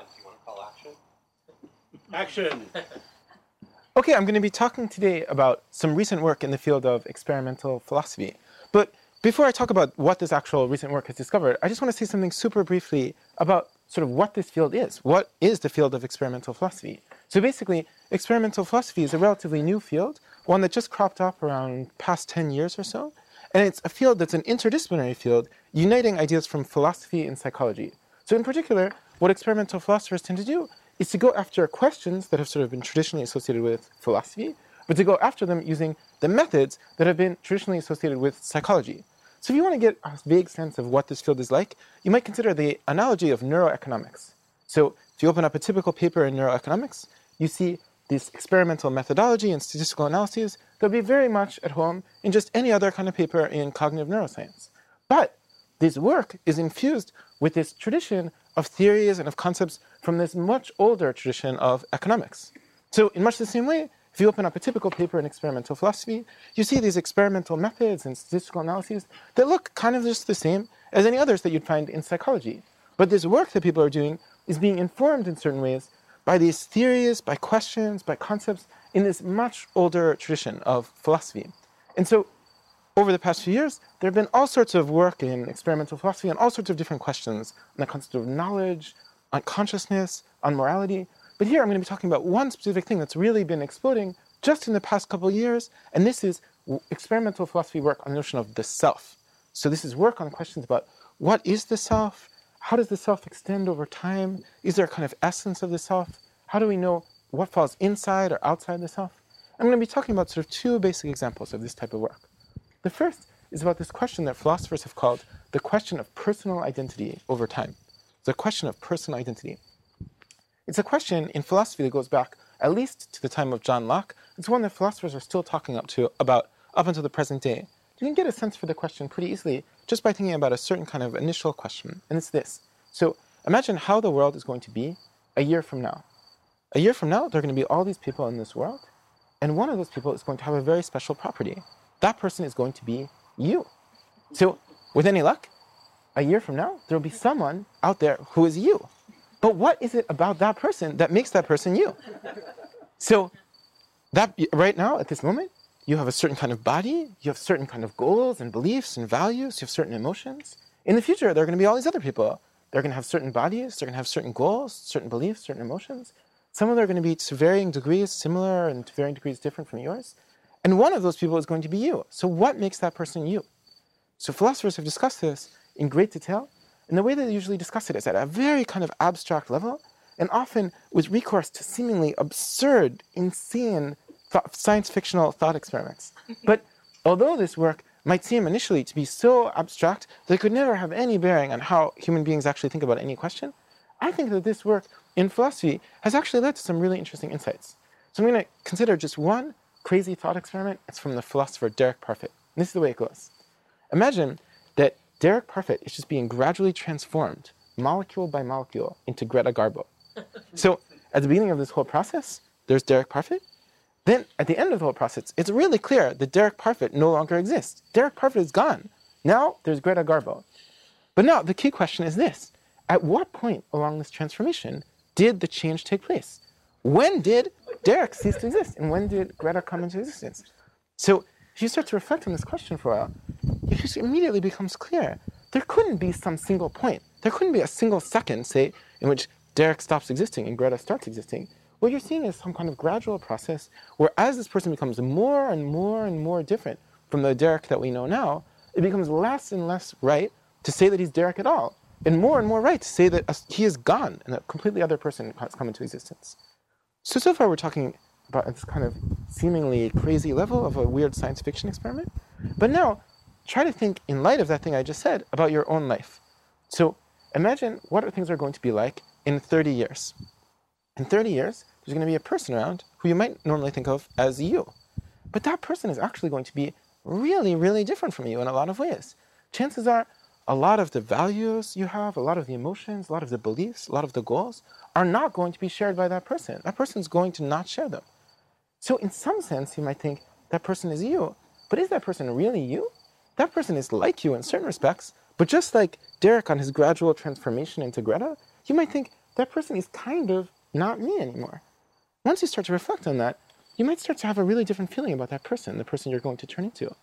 time. Do you want to call action? Action! Okay, I'm going to be talking today about some recent work in the field of experimental philosophy. But before I talk about what this actual recent work has discovered, I just want to say something super briefly about sort of what this field is. What is the field of experimental philosophy? So basically, experimental philosophy is a relatively new field, one that just cropped up around past 10 years or so. And it's a field that's an interdisciplinary field uniting ideas from philosophy and psychology. So in particular, what experimental philosophers tend to do is to go after questions that have sort of been traditionally associated with philosophy, but to go after them using the methods that have been traditionally associated with psychology. So if you want to get a vague sense of what this field is like, you might consider the analogy of neuroeconomics. So if you open up a typical paper in neuroeconomics, you see this experimental methodology and statistical analyses that would be very much at home in just any other kind of paper in cognitive neuroscience. But this work is infused with this tradition of theories and of concepts from this much older tradition of economics. So, in much the same way, if you open up a typical paper in experimental philosophy, you see these experimental methods and statistical analyses that look kind of just the same as any others that you'd find in psychology. But this work that people are doing is being informed in certain ways by these theories, by questions, by concepts in this much older tradition of philosophy. And so, over the past few years, there have been all sorts of work in experimental philosophy on all sorts of different questions on the concept of knowledge, on consciousness, on morality. But here I'm going to be talking about one specific thing that's really been exploding just in the past couple of years, and this is experimental philosophy work on the notion of the self. So this is work on questions about what is the self, how does the self extend over time, is there a kind of essence of the self, how do we know what falls inside or outside the self? I'm going to be talking about sort of two basic examples of this type of work. The first is about this question that philosophers have called the question of personal identity over time. The question of personal identity. It's a question in philosophy that goes back at least to the time of John Locke. It's one that philosophers are still talking up to about up until the present day. You can get a sense for the question pretty easily just by thinking about a certain kind of initial question, and it's this. So imagine how the world is going to be a year from now. A year from now, there are going to be all these people in this world, and one of those people is going to have a very special property. That person is going to be you. So, with any luck, a year from now, there will be someone out there who is you. But what is it about that person that makes that person you? So, that right now, at this moment, you have a certain kind of body, you have certain kind of goals and beliefs and values, you have certain emotions. In the future, there are going to be all these other people. They're going to have certain bodies, they're going to have certain goals, certain beliefs, certain emotions. Some of them are going to be to varying degrees similar and to varying degrees different from yours. And one of those people is going to be you. So, what makes that person you? So, philosophers have discussed this in great detail. And the way they usually discuss it is at a very kind of abstract level, and often with recourse to seemingly absurd, insane thought, science fictional thought experiments. but although this work might seem initially to be so abstract that it could never have any bearing on how human beings actually think about any question, I think that this work in philosophy has actually led to some really interesting insights. So I'm going to consider just one crazy thought experiment. It's from the philosopher Derek Parfit. And this is the way it goes. Imagine that Derek Parfit is just being gradually transformed, molecule by molecule, into Greta Garbo. so at the beginning of this whole process, there's Derek Parfit. Then at the end of the whole process, it's really clear that Derek Parfit no longer exists. Derek Parfit is gone. Now there's Greta Garbo. But now the key question is this At what point along this transformation did the change take place? When did Derek ceased to exist? And when did Greta come into existence? So if you start to reflect on this question for a while, it just immediately becomes clear. There couldn't be some single point. There couldn't be a single second, say, in which Derek stops existing and Greta starts existing. What you're seeing is some kind of gradual process where as this person becomes more and more and more different from the Derek that we know now, it becomes less and less right to say that he's Derek at all, and more and more right to say that he is gone and a completely other person has come into existence. So, so far we're talking about this kind of seemingly crazy level of a weird science fiction experiment. But now, try to think in light of that thing I just said about your own life. So, imagine what things are going to be like in 30 years. In 30 years, there's going to be a person around who you might normally think of as you. But that person is actually going to be really, really different from you in a lot of ways. Chances are a lot of the values you have, a lot of the emotions, a lot of the beliefs, a lot of the goals are not going to be shared by that person. That person is going to not share them. So, in some sense, you might think that person is you, but is that person really you? That person is like you in certain respects, but just like Derek on his gradual transformation into Greta, you might think that person is kind of not me anymore. Once you start to reflect on that, you might start to have a really different feeling about that person, the person you're going to turn into.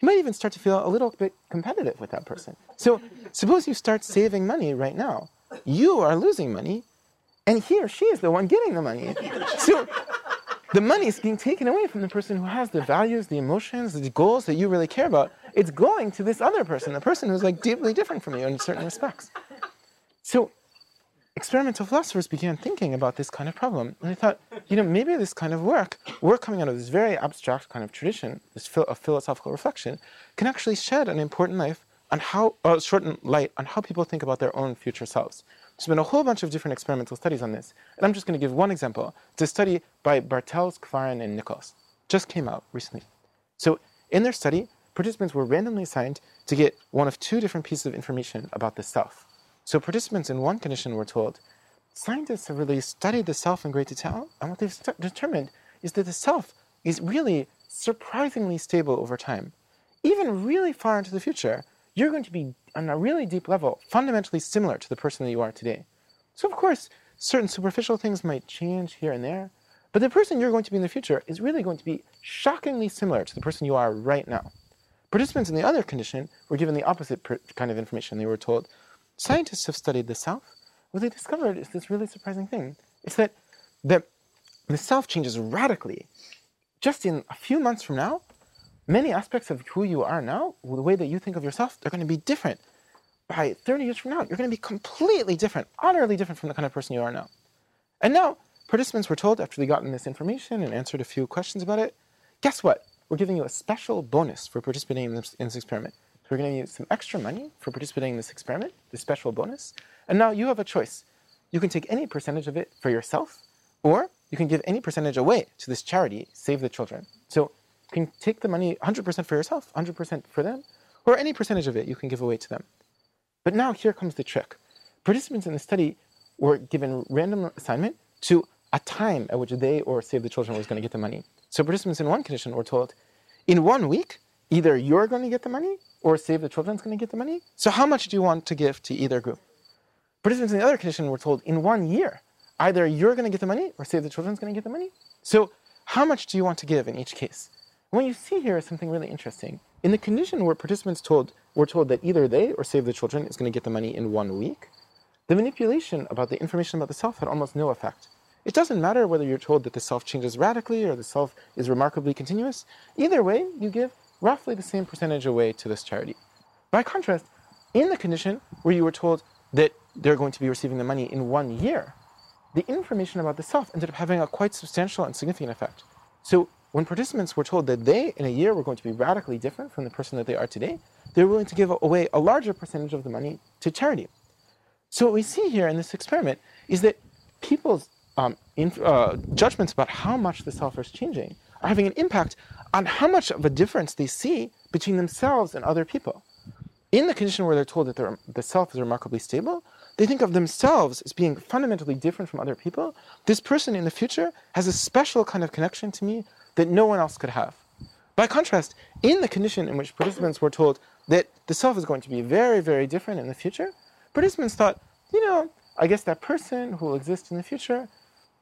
You might even start to feel a little bit competitive with that person. So, suppose you start saving money right now. You are losing money, and he or she is the one getting the money. So, the money is being taken away from the person who has the values, the emotions, the goals that you really care about. It's going to this other person, the person who's like deeply different from you in certain respects. So, experimental philosophers began thinking about this kind of problem. And they thought, you know, maybe this kind of work, work coming out of this very abstract kind of tradition, this phil- of philosophical reflection, can actually shed an important light on how, uh, shorten light on how people think about their own future selves. There's been a whole bunch of different experimental studies on this, and I'm just going to give one example. It's a study by Bartels, Kvaran, and Nichols. Just came out recently. So in their study, participants were randomly assigned to get one of two different pieces of information about the self. So participants in one condition were told, scientists have really studied the self in great detail, and what they've determined is that the self is really surprisingly stable over time. Even really far into the future, you're going to be on a really deep level, fundamentally similar to the person that you are today. So of course, certain superficial things might change here and there, but the person you're going to be in the future is really going to be shockingly similar to the person you are right now. Participants in the other condition were given the opposite kind of information. They were told, Scientists have studied the self. What they discovered is this really surprising thing. It's that the, the self changes radically. Just in a few months from now, many aspects of who you are now, the way that you think of yourself, they're going to be different. By 30 years from now, you're going to be completely different, utterly different from the kind of person you are now. And now, participants were told after they gotten this information and answered a few questions about it, guess what? We're giving you a special bonus for participating in this, in this experiment. We're going to use some extra money for participating in this experiment, this special bonus. And now you have a choice. You can take any percentage of it for yourself, or you can give any percentage away to this charity, Save the Children. So you can take the money 100% for yourself, 100% for them, or any percentage of it you can give away to them. But now here comes the trick. Participants in the study were given random assignment to a time at which they or Save the Children was going to get the money. So participants in one condition were told, in one week, either you're going to get the money or Save the Children's going to get the money. So how much do you want to give to either group? Participants in the other condition were told in one year, either you're going to get the money or Save the Children's going to get the money. So how much do you want to give in each case? What you see here is something really interesting. In the condition where participants told were told that either they or Save the Children is going to get the money in one week, the manipulation about the information about the self had almost no effect. It doesn't matter whether you're told that the self changes radically or the self is remarkably continuous. Either way, you give roughly the same percentage away to this charity. By contrast, in the condition where you were told that they're going to be receiving the money in one year, the information about the self ended up having a quite substantial and significant effect. So when participants were told that they, in a year, were going to be radically different from the person that they are today, they were willing to give away a larger percentage of the money to charity. So what we see here in this experiment is that people's um, in, uh, judgments about how much the self is changing are having an impact on how much of a difference they see between themselves and other people. In the condition where they're told that the self is remarkably stable, they think of themselves as being fundamentally different from other people. This person in the future has a special kind of connection to me that no one else could have. By contrast, in the condition in which participants were told that the self is going to be very, very different in the future, participants thought, you know, I guess that person who will exist in the future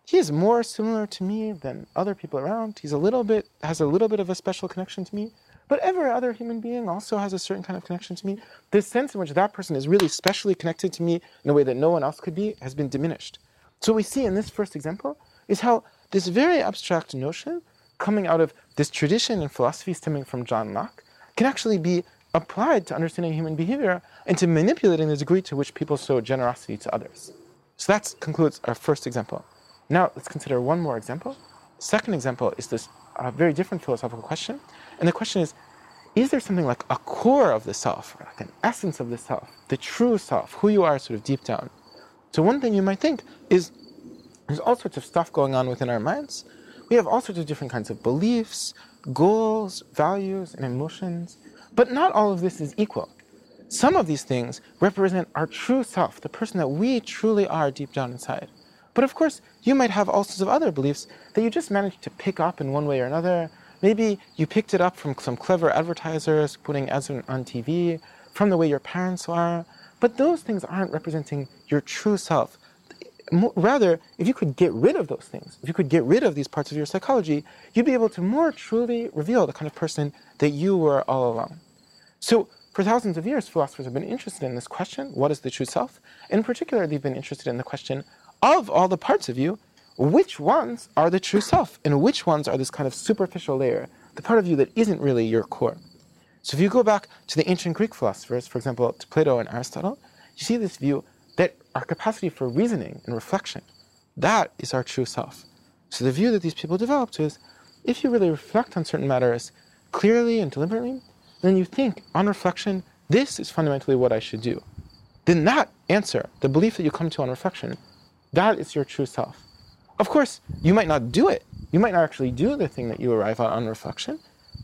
he is more similar to me than other people around. He's a little bit has a little bit of a special connection to me. But every other human being also has a certain kind of connection to me. This sense in which that person is really specially connected to me in a way that no one else could be has been diminished. So what we see in this first example is how this very abstract notion coming out of this tradition and philosophy stemming from John Locke can actually be applied to understanding human behavior and to manipulating the degree to which people show generosity to others. So that concludes our first example. Now let's consider one more example. Second example is this uh, very different philosophical question, and the question is: Is there something like a core of the self, like an essence of the self, the true self, who you are, sort of deep down? So one thing you might think is there's all sorts of stuff going on within our minds. We have all sorts of different kinds of beliefs, goals, values, and emotions, but not all of this is equal. Some of these things represent our true self, the person that we truly are deep down inside. But of course, you might have all sorts of other beliefs that you just managed to pick up in one way or another. Maybe you picked it up from some clever advertisers putting ads on TV, from the way your parents are. But those things aren't representing your true self. rather, if you could get rid of those things, if you could get rid of these parts of your psychology, you'd be able to more truly reveal the kind of person that you were all along. So, for thousands of years, philosophers have been interested in this question what is the true self? In particular, they've been interested in the question of all the parts of you, which ones are the true self? And which ones are this kind of superficial layer, the part of you that isn't really your core? So, if you go back to the ancient Greek philosophers, for example, to Plato and Aristotle, you see this view that our capacity for reasoning and reflection, that is our true self. So, the view that these people developed is if you really reflect on certain matters clearly and deliberately, then you think on reflection, this is fundamentally what I should do. Then that answer, the belief that you come to on reflection, that is your true self. Of course, you might not do it. You might not actually do the thing that you arrive at on reflection,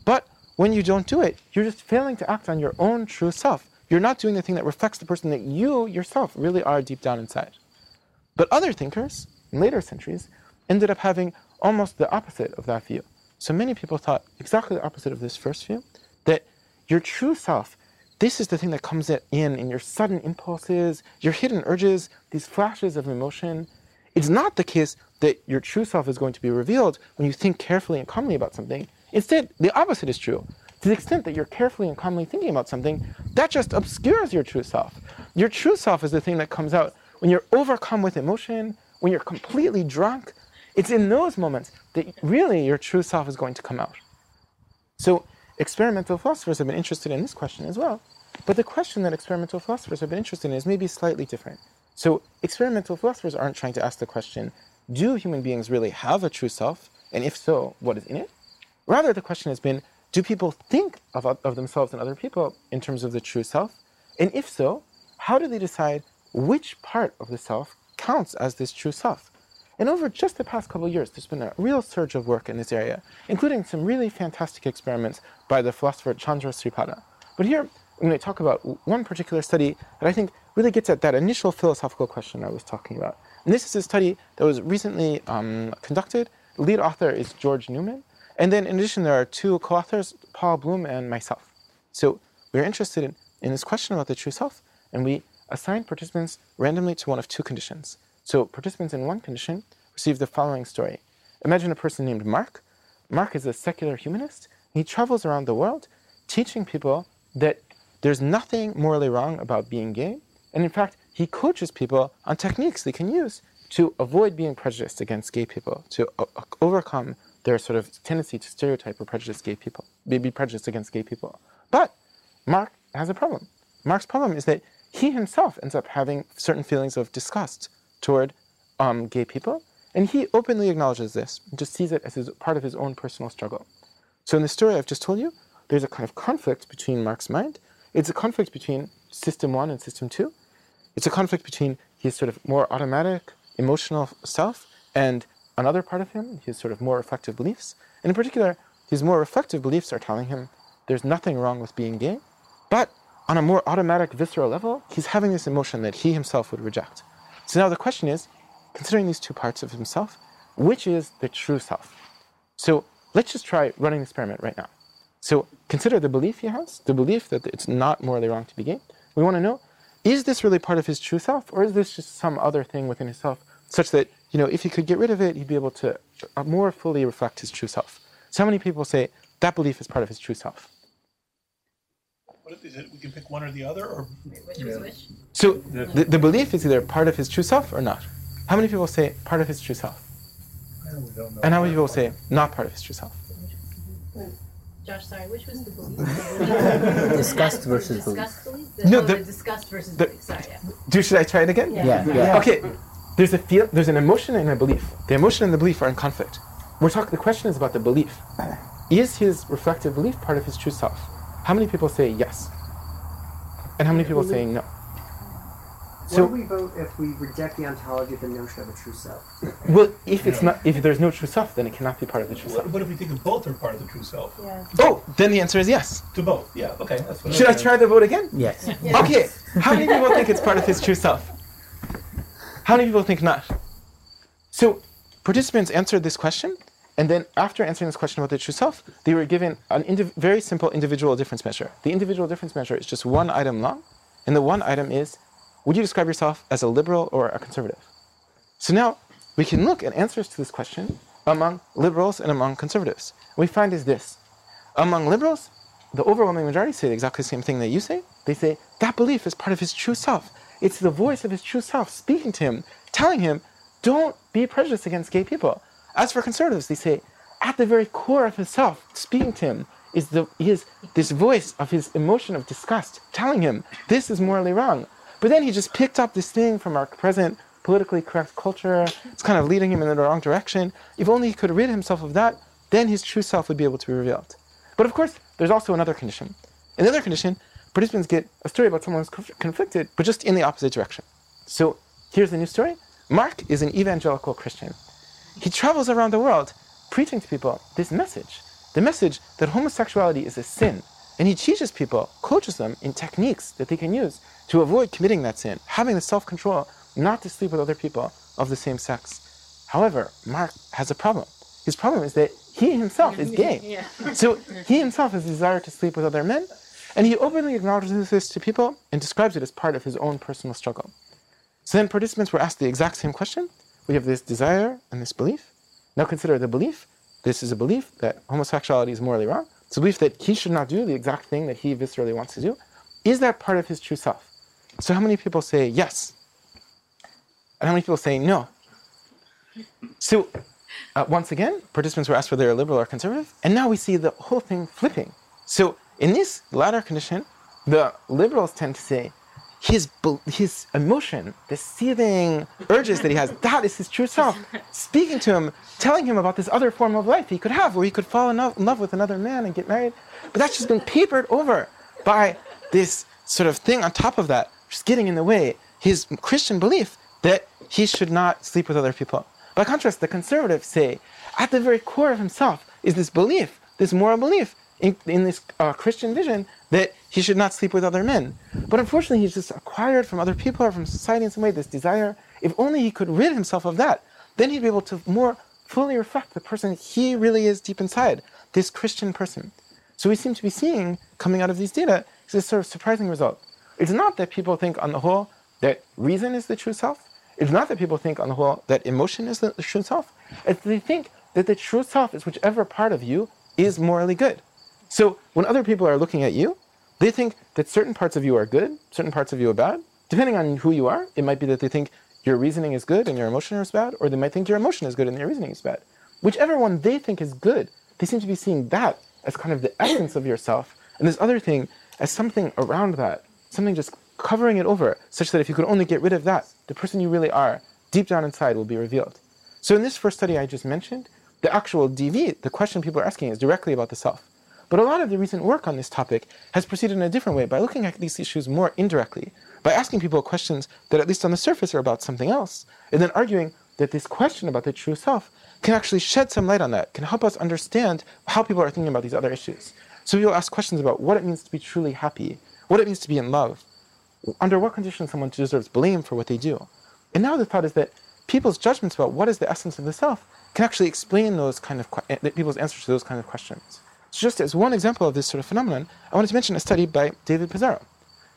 but when you don't do it, you're just failing to act on your own true self. You're not doing the thing that reflects the person that you yourself really are deep down inside. But other thinkers in later centuries ended up having almost the opposite of that view. So many people thought exactly the opposite of this first view that your true self, this is the thing that comes in in your sudden impulses, your hidden urges, these flashes of emotion. It's not the case that your true self is going to be revealed when you think carefully and calmly about something. Instead, the opposite is true. To the extent that you're carefully and calmly thinking about something, that just obscures your true self. Your true self is the thing that comes out when you're overcome with emotion, when you're completely drunk. It's in those moments that really your true self is going to come out. So, experimental philosophers have been interested in this question as well. But the question that experimental philosophers have been interested in is maybe slightly different. So, experimental philosophers aren't trying to ask the question do human beings really have a true self? And if so, what is in it? Rather, the question has been do people think of, of themselves and other people in terms of the true self? And if so, how do they decide which part of the self counts as this true self? And over just the past couple years, there's been a real surge of work in this area, including some really fantastic experiments by the philosopher Chandra Sripada. But here, I'm going to talk about one particular study that I think really gets at that initial philosophical question I was talking about. And this is a study that was recently um, conducted. The lead author is George Newman. And then, in addition, there are two co authors, Paul Bloom and myself. So, we're interested in, in this question about the true self, and we assign participants randomly to one of two conditions. So, participants in one condition receive the following story Imagine a person named Mark. Mark is a secular humanist. He travels around the world teaching people that there's nothing morally wrong about being gay. And in fact, he coaches people on techniques they can use to avoid being prejudiced against gay people, to overcome their sort of tendency to stereotype or prejudice gay people, be prejudiced against gay people. But Mark has a problem. Mark's problem is that he himself ends up having certain feelings of disgust toward um, gay people, and he openly acknowledges this, just sees it as his, part of his own personal struggle. So in the story I've just told you, there's a kind of conflict between Mark's mind. It's a conflict between system one and system two. It's a conflict between his sort of more automatic, emotional self and another part of him, his sort of more reflective beliefs. And in particular, his more reflective beliefs are telling him there's nothing wrong with being gay, but on a more automatic, visceral level, he's having this emotion that he himself would reject. So now the question is, considering these two parts of himself, which is the true self? So let's just try running the experiment right now. So consider the belief he has, the belief that it's not morally wrong to be gay. We want to know, is this really part of his true self, or is this just some other thing within himself, such that, you know, if he could get rid of it, he'd be able to uh, more fully reflect his true self? So how many people say that belief is part of his true self. What is it? We can pick one or the other, or Which was which? So the, the belief is either part of his true self or not. How many people say part of his true self? And how many people say not part of his true self? Josh, sorry, which was the belief? Disgust versus belief. Disgust belief? The, No, oh, the- the disgust versus the- belief. Sorry, yeah. Do should I try it again? Yeah, yeah. Okay. There's a feel. There's an emotion and a belief. The emotion and the belief are in conflict. We're talking. The question is about the belief. Is his reflective belief part of his true self? How many people say yes? And how many people say no? So, So- what do we vote if we reject the ontology of the notion of a true self? Well, if it's not, if there's no true self, then it cannot be part of the true what, self. what if we think of both are part of the true self? Yeah. Oh, then the answer is yes. To both, yeah. Okay, that's what. Should I try the vote again? Yes. Okay. How many people think it's part of his true self? How many people think not? So, participants answered this question, and then after answering this question about the true self, they were given a indiv- very simple individual difference measure. The individual difference measure is just one item long, and the one item is would you describe yourself as a liberal or a conservative? So now we can look at answers to this question among liberals and among conservatives. What we find is this. Among liberals, the overwhelming majority say exactly the same thing that you say. They say that belief is part of his true self. It's the voice of his true self speaking to him, telling him, don't be prejudiced against gay people. As for conservatives, they say, at the very core of himself, speaking to him, is the is this voice of his emotion of disgust, telling him this is morally wrong. But then he just picked up this thing from our present politically correct culture. It's kind of leading him in the wrong direction. If only he could rid himself of that, then his true self would be able to be revealed. But of course, there's also another condition. In the other condition, participants get a story about someone who's conflicted, but just in the opposite direction. So here's the new story. Mark is an evangelical Christian. He travels around the world preaching to people this message the message that homosexuality is a sin. And he teaches people, coaches them in techniques that they can use to avoid committing that sin, having the self control not to sleep with other people of the same sex. However, Mark has a problem. His problem is that he himself is gay. Yeah. So he himself has a desire to sleep with other men, and he openly acknowledges this to people and describes it as part of his own personal struggle. So then participants were asked the exact same question. We have this desire and this belief. Now consider the belief. This is a belief that homosexuality is morally wrong. It's a belief that he should not do the exact thing that he viscerally wants to do. Is that part of his true self? So how many people say yes? And how many people say no? So uh, once again, participants were asked whether they're liberal or conservative, and now we see the whole thing flipping. So in this latter condition, the liberals tend to say his his emotion, the seething urges that he has, that is his true self, speaking to him, telling him about this other form of life he could have, where he could fall in love with another man and get married. But that's just been papered over by this sort of thing on top of that, just getting in the way. His Christian belief that he should not sleep with other people. By contrast, the conservatives say, at the very core of himself is this belief, this moral belief in, in this uh, Christian vision that he should not sleep with other men. But unfortunately, he's just acquired from other people or from society in some way this desire. If only he could rid himself of that, then he'd be able to more fully reflect the person he really is deep inside, this Christian person. So we seem to be seeing, coming out of these data, is this sort of surprising result. It's not that people think on the whole that reason is the true self. It's not that people think on the whole that emotion is the, the true self. It's they think that the true self is whichever part of you is morally good. So when other people are looking at you, they think that certain parts of you are good, certain parts of you are bad. Depending on who you are, it might be that they think your reasoning is good and your emotion is bad, or they might think your emotion is good and your reasoning is bad. Whichever one they think is good, they seem to be seeing that as kind of the essence of yourself, and this other thing as something around that, something just covering it over, such that if you could only get rid of that, the person you really are, deep down inside, will be revealed. So in this first study I just mentioned, the actual DV, the question people are asking, is directly about the self. But a lot of the recent work on this topic has proceeded in a different way by looking at these issues more indirectly, by asking people questions that, at least on the surface, are about something else, and then arguing that this question about the true self can actually shed some light on that, can help us understand how people are thinking about these other issues. So will ask questions about what it means to be truly happy, what it means to be in love, under what conditions someone deserves blame for what they do. And now the thought is that people's judgments about what is the essence of the self can actually explain those kind of people's answers to those kind of questions. So just as one example of this sort of phenomenon, I wanted to mention a study by David Pizarro.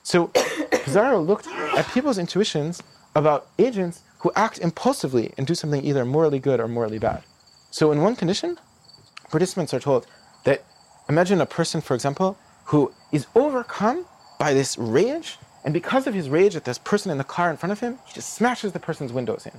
So Pizarro looked at people's intuitions about agents who act impulsively and do something either morally good or morally bad. So in one condition, participants are told that imagine a person, for example, who is overcome by this rage, and because of his rage at this person in the car in front of him, he just smashes the person's windows in.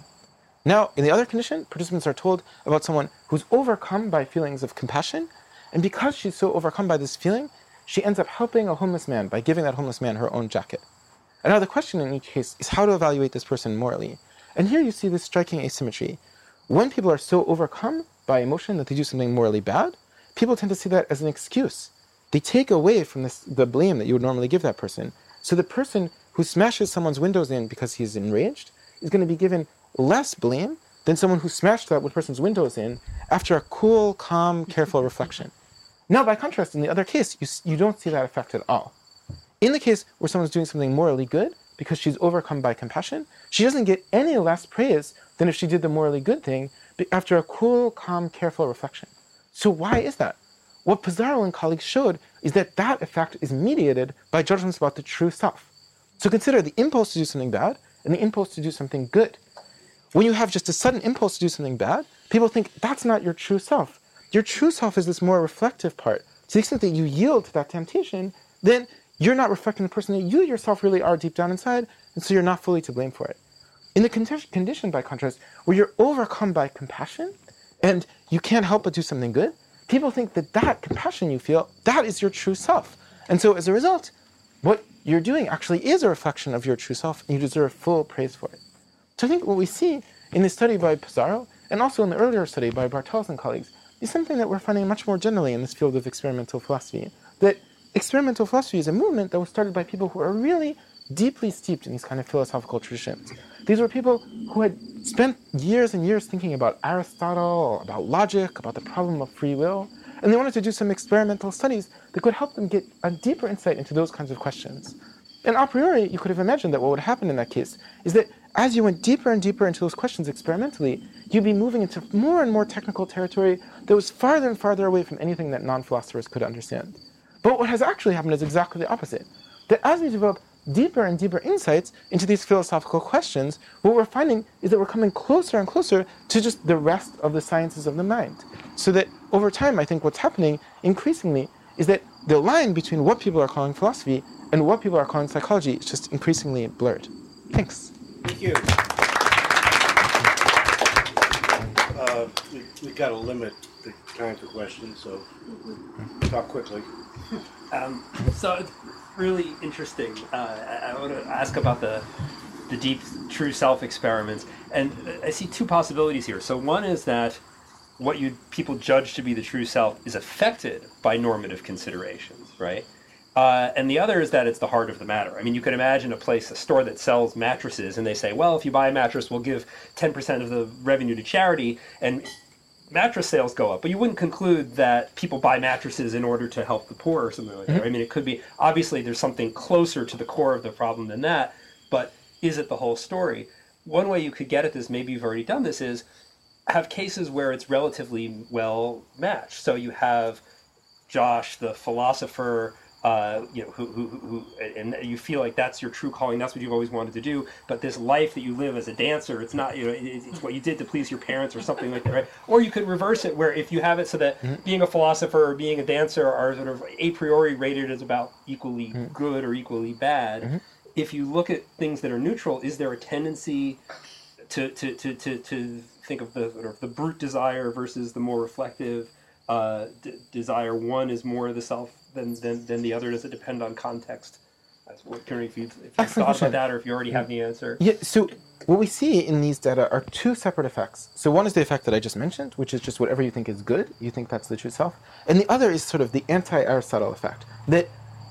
Now, in the other condition, participants are told about someone who's overcome by feelings of compassion and because she's so overcome by this feeling, she ends up helping a homeless man by giving that homeless man her own jacket. And now the question in each case is how to evaluate this person morally. And here you see this striking asymmetry. When people are so overcome by emotion that they do something morally bad, people tend to see that as an excuse. They take away from this, the blame that you would normally give that person. So the person who smashes someone's windows in because he's enraged is going to be given less blame than someone who smashed that person's windows in after a cool, calm, careful reflection. Now, by contrast, in the other case, you, you don't see that effect at all. In the case where someone's doing something morally good because she's overcome by compassion, she doesn't get any less praise than if she did the morally good thing after a cool, calm, careful reflection. So, why is that? What Pizarro and colleagues showed is that that effect is mediated by judgments about the true self. So, consider the impulse to do something bad and the impulse to do something good. when you have just a sudden impulse to do something bad, people think that's not your true self. Your true self is this more reflective part. To the extent that you yield to that temptation, then you're not reflecting the person that you yourself really are deep down inside, and so you're not fully to blame for it. In the condition, by contrast, where you're overcome by compassion and you can't help but do something good, people think that that compassion you feel, that is your true self. And so as a result, what you're doing actually is a reflection of your true self, and you deserve full praise for it. So I think what we see in the study by Pizarro, and also in the earlier study by Bartels and colleagues, is something that we're finding much more generally in this field of experimental philosophy. That experimental philosophy is a movement that was started by people who are really deeply steeped in these kind of philosophical traditions. These were people who had spent years and years thinking about Aristotle, about logic, about the problem of free will, and they wanted to do some experimental studies that could help them get a deeper insight into those kinds of questions. And a priori, you could have imagined that what would happen in that case is that as you went deeper and deeper into those questions experimentally, you'd be moving into more and more technical territory that was farther and farther away from anything that non philosophers could understand. But what has actually happened is exactly the opposite. That as we develop deeper and deeper insights into these philosophical questions, what we're finding is that we're coming closer and closer to just the rest of the sciences of the mind. So that over time, I think what's happening increasingly is that the line between what people are calling philosophy and what people are calling psychology is just increasingly blurred. Thanks. Thank you. Uh, we, we got to limit the time for questions, so talk quickly. Um, so it's really interesting. Uh, I, I want to ask about the the deep true self experiments, and I see two possibilities here. So one is that what you people judge to be the true self is affected by normative considerations, right? Uh, and the other is that it's the heart of the matter. I mean, you can imagine a place, a store that sells mattresses, and they say, well, if you buy a mattress, we'll give 10% of the revenue to charity, and mattress sales go up. But you wouldn't conclude that people buy mattresses in order to help the poor or something like that. I mean, it could be, obviously, there's something closer to the core of the problem than that, but is it the whole story? One way you could get at this, maybe you've already done this, is have cases where it's relatively well matched. So you have Josh, the philosopher, uh, you know, who, who, who, and you feel like that's your true calling. That's what you've always wanted to do. But this life that you live as a dancer, it's not, you know, it's what you did to please your parents or something like that, right? Or you could reverse it, where if you have it so that mm-hmm. being a philosopher or being a dancer are sort of a priori rated as about equally mm-hmm. good or equally bad. Mm-hmm. If you look at things that are neutral, is there a tendency to to, to, to, to think of the sort of the brute desire versus the more reflective uh, d- desire? One is more the self than, than, than the other? Does it depend on context? Was wondering if you've, if you've thought about that or if you already have the answer. Yeah, so what we see in these data are two separate effects. So one is the effect that I just mentioned, which is just whatever you think is good, you think that's the true self. And the other is sort of the anti-Aristotle effect, that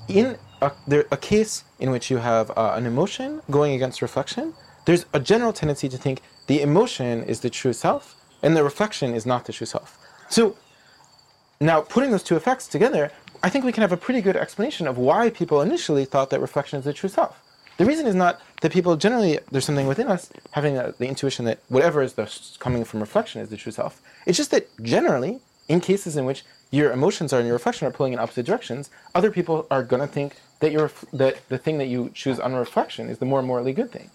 in a, there, a case in which you have uh, an emotion going against reflection, there's a general tendency to think the emotion is the true self and the reflection is not the true self. So now putting those two effects together, I think we can have a pretty good explanation of why people initially thought that reflection is the true self. The reason is not that people generally, there's something within us having a, the intuition that whatever is the, coming from reflection is the true self. It's just that generally, in cases in which your emotions are and your reflection are pulling in opposite directions, other people are going to think that, you that the thing that you choose on reflection is the more morally good thing.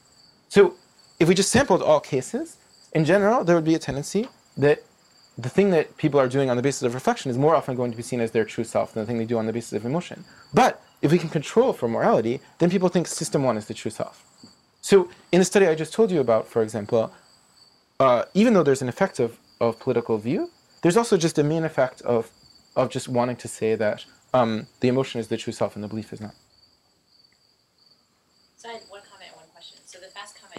So if we just sampled all cases, in general, there would be a tendency that the thing that people are doing on the basis of reflection is more often going to be seen as their true self than the thing they do on the basis of emotion. But if we can control for morality, then people think system one is the true self. So in the study I just told you about, for example, uh, even though there's an effect of, of political view, there's also just a main effect of, of just wanting to say that um, the emotion is the true self and the belief is not.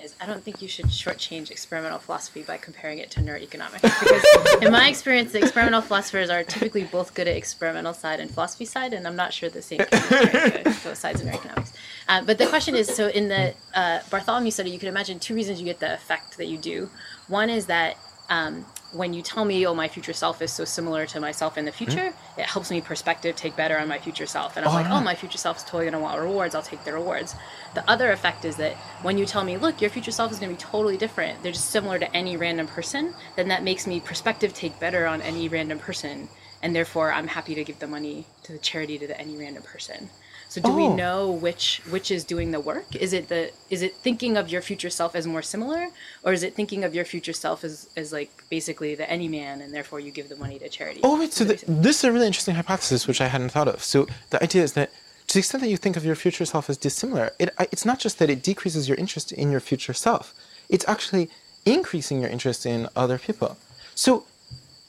Is I don't think you should shortchange experimental philosophy by comparing it to neuroeconomics. Because in my experience, the experimental philosophers are typically both good at experimental side and philosophy side, and I'm not sure the same can be both sides of neuroeconomics. Uh, but the question is, so in the uh, Bartholomew study, you can imagine two reasons you get the effect that you do. One is that um, when you tell me, oh, my future self is so similar to myself in the future, mm-hmm. it helps me perspective take better on my future self. And I'm oh, like, oh, my future self is totally going to want rewards. I'll take the rewards. The other effect is that when you tell me, look, your future self is going to be totally different, they're just similar to any random person, then that makes me perspective take better on any random person. And therefore, I'm happy to give the money to the charity to the, any random person. So do we Oh. know which which is doing the work? Is it the is it thinking of your future self as more similar, or is it thinking of your future self as as like basically the any man, and therefore you give the money to charity? Oh wait, so the, this is a really interesting hypothesis which I hadn't thought of. So the idea is that to the extent that you think of your future self as dissimilar, it, it's not just that it decreases your interest in your future self; it's actually increasing your interest in other people. So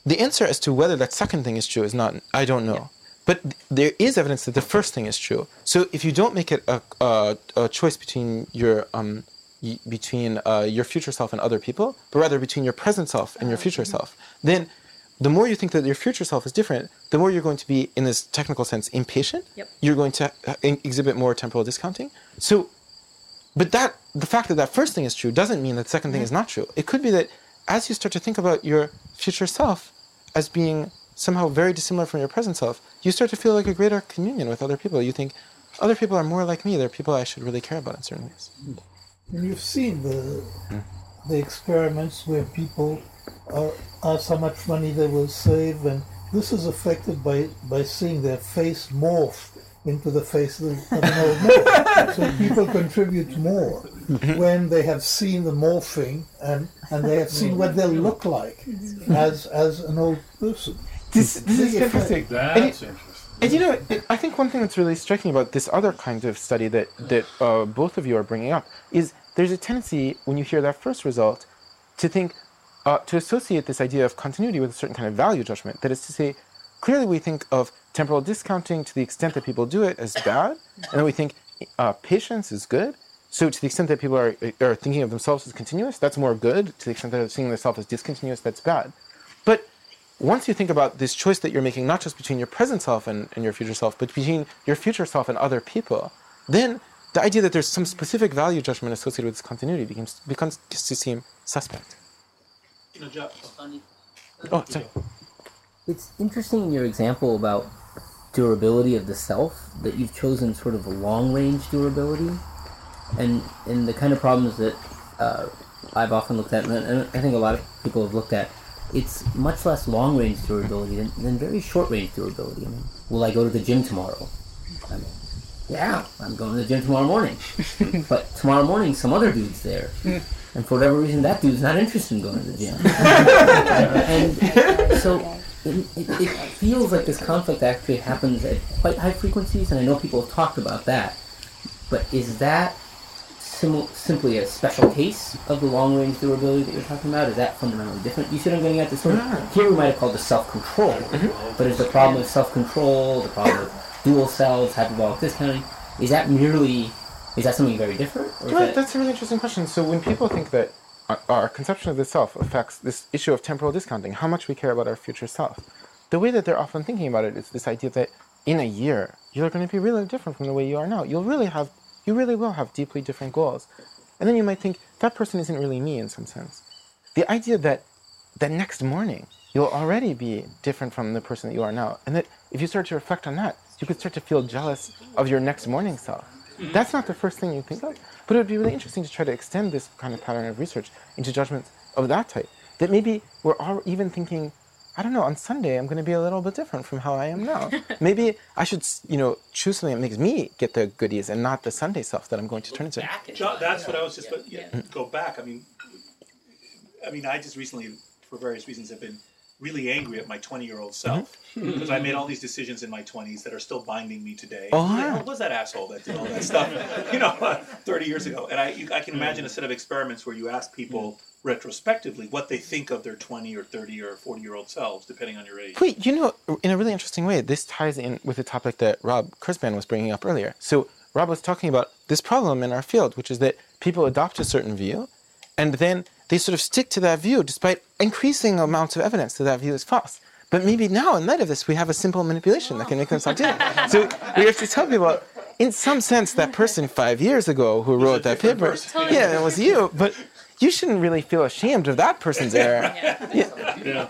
the answer as to whether that second thing is true is not I don't know. But there is evidence that the first thing is true. So if you don't make it a, a, a choice between your um, y- between uh, your future self and other people, but rather between your present self and your future self, then the more you think that your future self is different, the more you're going to be, in this technical sense, impatient. Yep. You're going to uh, exhibit more temporal discounting. So but that the fact that that first thing is true doesn't mean that the second thing is not true. It could be that as you start to think about your future self as being somehow very dissimilar from your present self, you start to feel like a greater communion with other people. You think other people are more like me. They're people I should really care about in certain ways. And you've seen the the experiments where people are asked how much money they will save, and this is affected by by seeing their face morph into the face of, of an old man. so people contribute more when they have seen the morphing and and they have seen what they'll look like mm-hmm. as as an old person. This, this is Big effect. fantastic. That's And it- interesting. And you know, it, I think one thing that's really striking about this other kind of study that that uh, both of you are bringing up is there's a tendency when you hear that first result to think uh, to associate this idea of continuity with a certain kind of value judgment. That is to say, clearly we think of temporal discounting to the extent that people do it as bad, and then we think uh, patience is good. So to the extent that people are are thinking of themselves as continuous, that's more good. To the extent that they're seeing themselves as discontinuous, that's bad. But once you think about this choice that you're making, not just between your present self and, and your future self, but between your future self and other people, then the idea that there's some specific value judgment associated with this continuity becomes becomes to seem suspect. You know, Joe, Oh, sorry. It's interesting in your example about durability of the self that you've chosen sort of a long range durability, and and the kind of problems that uh, I've often looked at, and and I think a lot of people have looked at. It's much less long range durability than, than very short range durability. I mean, will I go to the gym tomorrow? I mean, yeah, I'm going to the gym tomorrow morning. but tomorrow morning, some other dude's there. And for whatever reason, that dude's not interested in going to the gym. and so it, it, it feels like this conflict actually happens at quite high frequencies, and I know people have talked about that. But is that sim- simply a special case of the long range durability that you're talking about? Is that fundamentally different? You see what I'm getting at? This sort of, ah. here we might have called this self control, mm-hmm. but is the problem of self control, the problem of dual selves, hyperbolic discounting, is that merely, is that something very different? Right, that- that's a really interesting question. So when people think that our, our conception of the self affects this issue of temporal discounting, how much we care about our future self, the way that they're often thinking about it is this idea that in a year you're going to be really different from the way you are now. You'll really have, you really will have deeply different goals, and then you might think that person isn't really me in some sense. The idea that the next morning you'll already be different from the person that you are now, and that if you start to reflect on that, you could start to feel jealous of your next morning self. That's not the first thing you think of, but it would be really interesting to try to extend this kind of pattern of research into judgments of that type. That maybe we're all even thinking, I don't know, on Sunday I'm going to be a little bit different from how I am now. maybe I should, you know, choose something that makes me get the goodies and not the Sunday self that I'm going to turn into. John, that's what I was just, but yeah, go back. I mean, I mean, I just recently, for various reasons, have been really angry at my 20 year old self because I made all these decisions in my 20s that are still binding me today. Oh, yeah. Oh, what was that asshole that did all that stuff, you know, 30 years ago? And I, you, I can imagine a set of experiments where you ask people retrospectively what they think of their 20 or 30 or 40 year old selves, depending on your age. Wait, you know, in a really interesting way, this ties in with the topic that Rob Kurzban was bringing up earlier. So Rob was talking about this problem in our field, which is that people adopt a certain view, and then they sort of stick to that view despite increasing amounts of evidence that that view is false. But maybe now, in light of this, we have a simple manipulation that can make them stop doing it. So we have to tell people, in some sense, that person five years ago who wrote that paper, person. yeah, it was you. But you shouldn't really feel ashamed of that person's error. Yeah.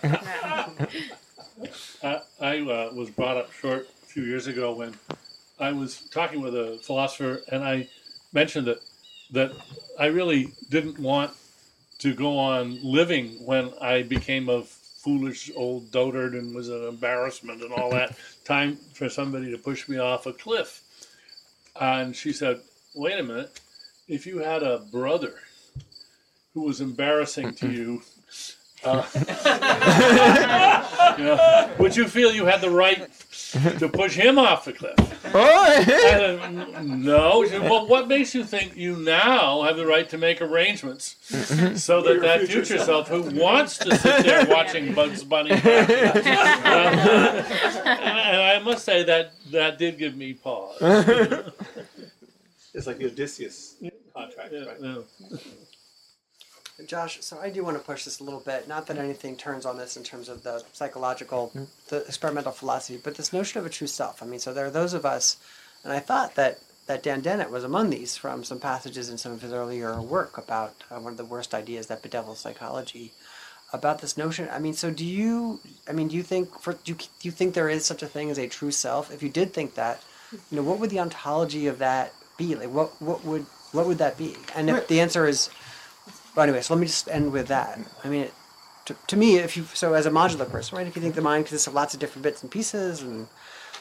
I, I uh, was brought up short a few years ago when I was talking with a philosopher, and I mentioned that that I really didn't want to go on living when I became a foolish old dotard and was an embarrassment and all that. Time for somebody to push me off a cliff. and she said, "Wait a minute. If you had a brother who was embarrassing to you." Uh, you know, would you feel you had the right to push him off the cliff? I said, no. Said, well, what makes you think you now have the right to make arrangements so that that future self who wants to sit there watching Bugs Bunny, uh, and I must say that that did give me pause. It's like the Odysseus contract, Yeah, right? yeah. Josh, so I do want to push this a little bit. Not that anything turns on this in terms of the psychological, the experimental philosophy, but this notion of a true self. I mean, so there are those of us, and I thought that that Dan Dennett was among these from some passages in some of his earlier work about uh, one of the worst ideas that bedevils psychology. About this notion, I mean, so do you? I mean, do you think for do you, do you think there is such a thing as a true self? If you did think that, you know, what would the ontology of that be? Like, what what would what would that be? And if Right. the answer is but anyway, so let me just end with that. I mean, it, to, to me, if you so as a modular person, right? If you think the mind consists of lots of different bits and pieces, and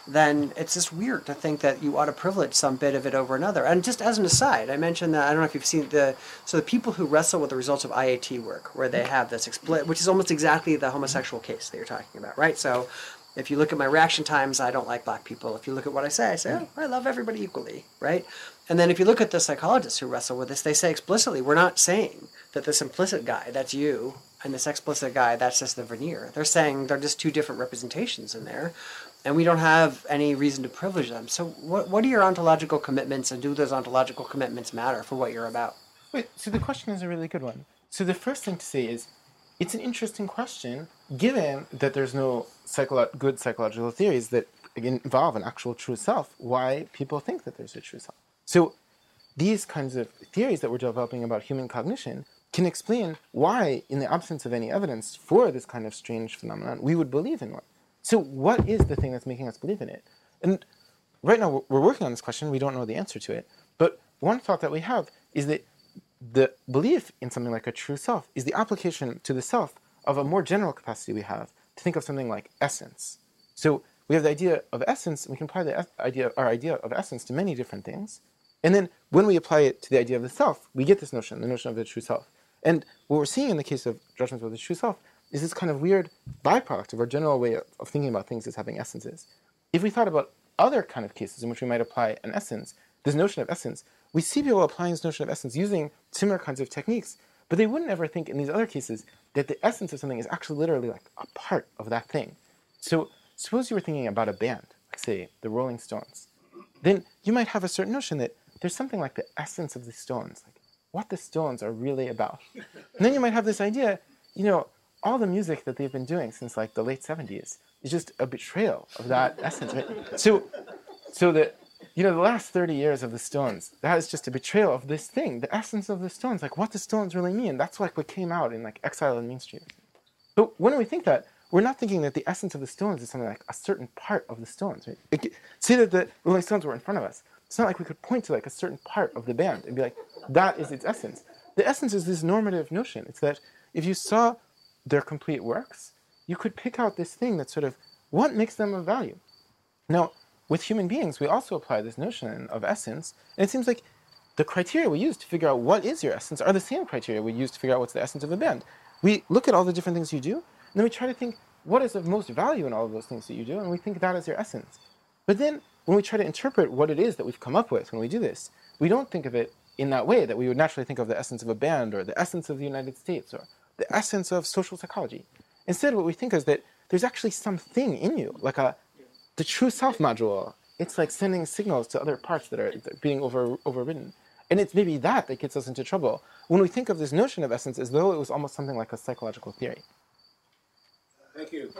then it's just weird to think that you ought to privilege some bit of it over another. And just as an aside, I mentioned that I don't know if you've seen the so the people who wrestle with the results of IAT work, where they have this explicit, which is almost exactly the homosexual case that you're talking about, right? So. If you look at my reaction times, I don't like black people. If you look at what I say, I say, oh, I love everybody equally, right? And then if you look at the psychologists who wrestle with this, they say explicitly, we're not saying that this implicit guy, that's you, and this explicit guy, that's just the veneer. They're saying they're just two different representations in there, and we don't have any reason to privilege them. So, what, what are your ontological commitments, and do those ontological commitments matter for what you're about? Wait, so the question is a really good one. So the first thing to say is, it's an interesting question, given that there's no psycholo- good psychological theories that involve an actual true self. Why people think that there's a true self? So these kinds of theories that we're developing about human cognition can explain why, in the absence of any evidence for this kind of strange phenomenon, we would believe in one. So, what is the thing that's making us believe in it? And right now, we're- working on this question. We don't know the answer to it. But one thought that we have is that the belief in something like a true self is the application to the self of a more general capacity we have to think of something like essence. So we have the idea of essence, and we can apply the idea, our idea of essence to many different things. And then when we apply it to the idea of the self, we get this notion, the notion of the true self. And what we're seeing in the case of judgments of the true self is this kind of weird byproduct of our general way of, of thinking about things as having essences. If we thought about other kind of cases in which we might apply an essence, this notion of essence, we see people applying this notion of essence using similar kinds of techniques, but they wouldn't ever think in these other cases that the essence of something is actually literally like a part of that thing. So suppose you were thinking about a band, like say the Rolling Stones, then you might have a certain notion that there's something like the essence of the Stones, like what the Stones are really about. And then you might have this idea, you know, all the music that they've been doing since like the late 70s is just a betrayal of that essence. Right? So, so that you know, the last 30 years of the Stones, that is just a betrayal of this thing, the essence of the Stones, like what the Stones really mean. That's like what came out in like Exile on Main Street. But when we think that, we're not thinking that the essence of the Stones is something like a certain part of the Stones, right? It, say that the Rolling Stones were in front of us. It's not like we could point to like a certain part of the band and be like, that is its essence. The essence is this normative notion. It's that if you saw their complete works, you could pick out this thing that sort of what makes them of value. Now, with human beings, we also apply this notion of essence, and it seems like the criteria we use to figure out what is your essence are the same criteria we use to figure out what's the essence of a band. We look at all the different things you do, and then we try to think what is of most value in all of those things that you do, and we think that is your essence. But then, when we try to interpret what it is that we've come up with when we do this, we don't think of it in that way that we would naturally think of the essence of a band or the essence of the United States or the essence of social psychology. Instead, what we think is that there's actually something in you, like a the true self module. It's like sending signals to other parts that are being over overridden. And it's maybe that that gets us into trouble when we think of this notion of essence as though it was almost something like a psychological theory. Thank you.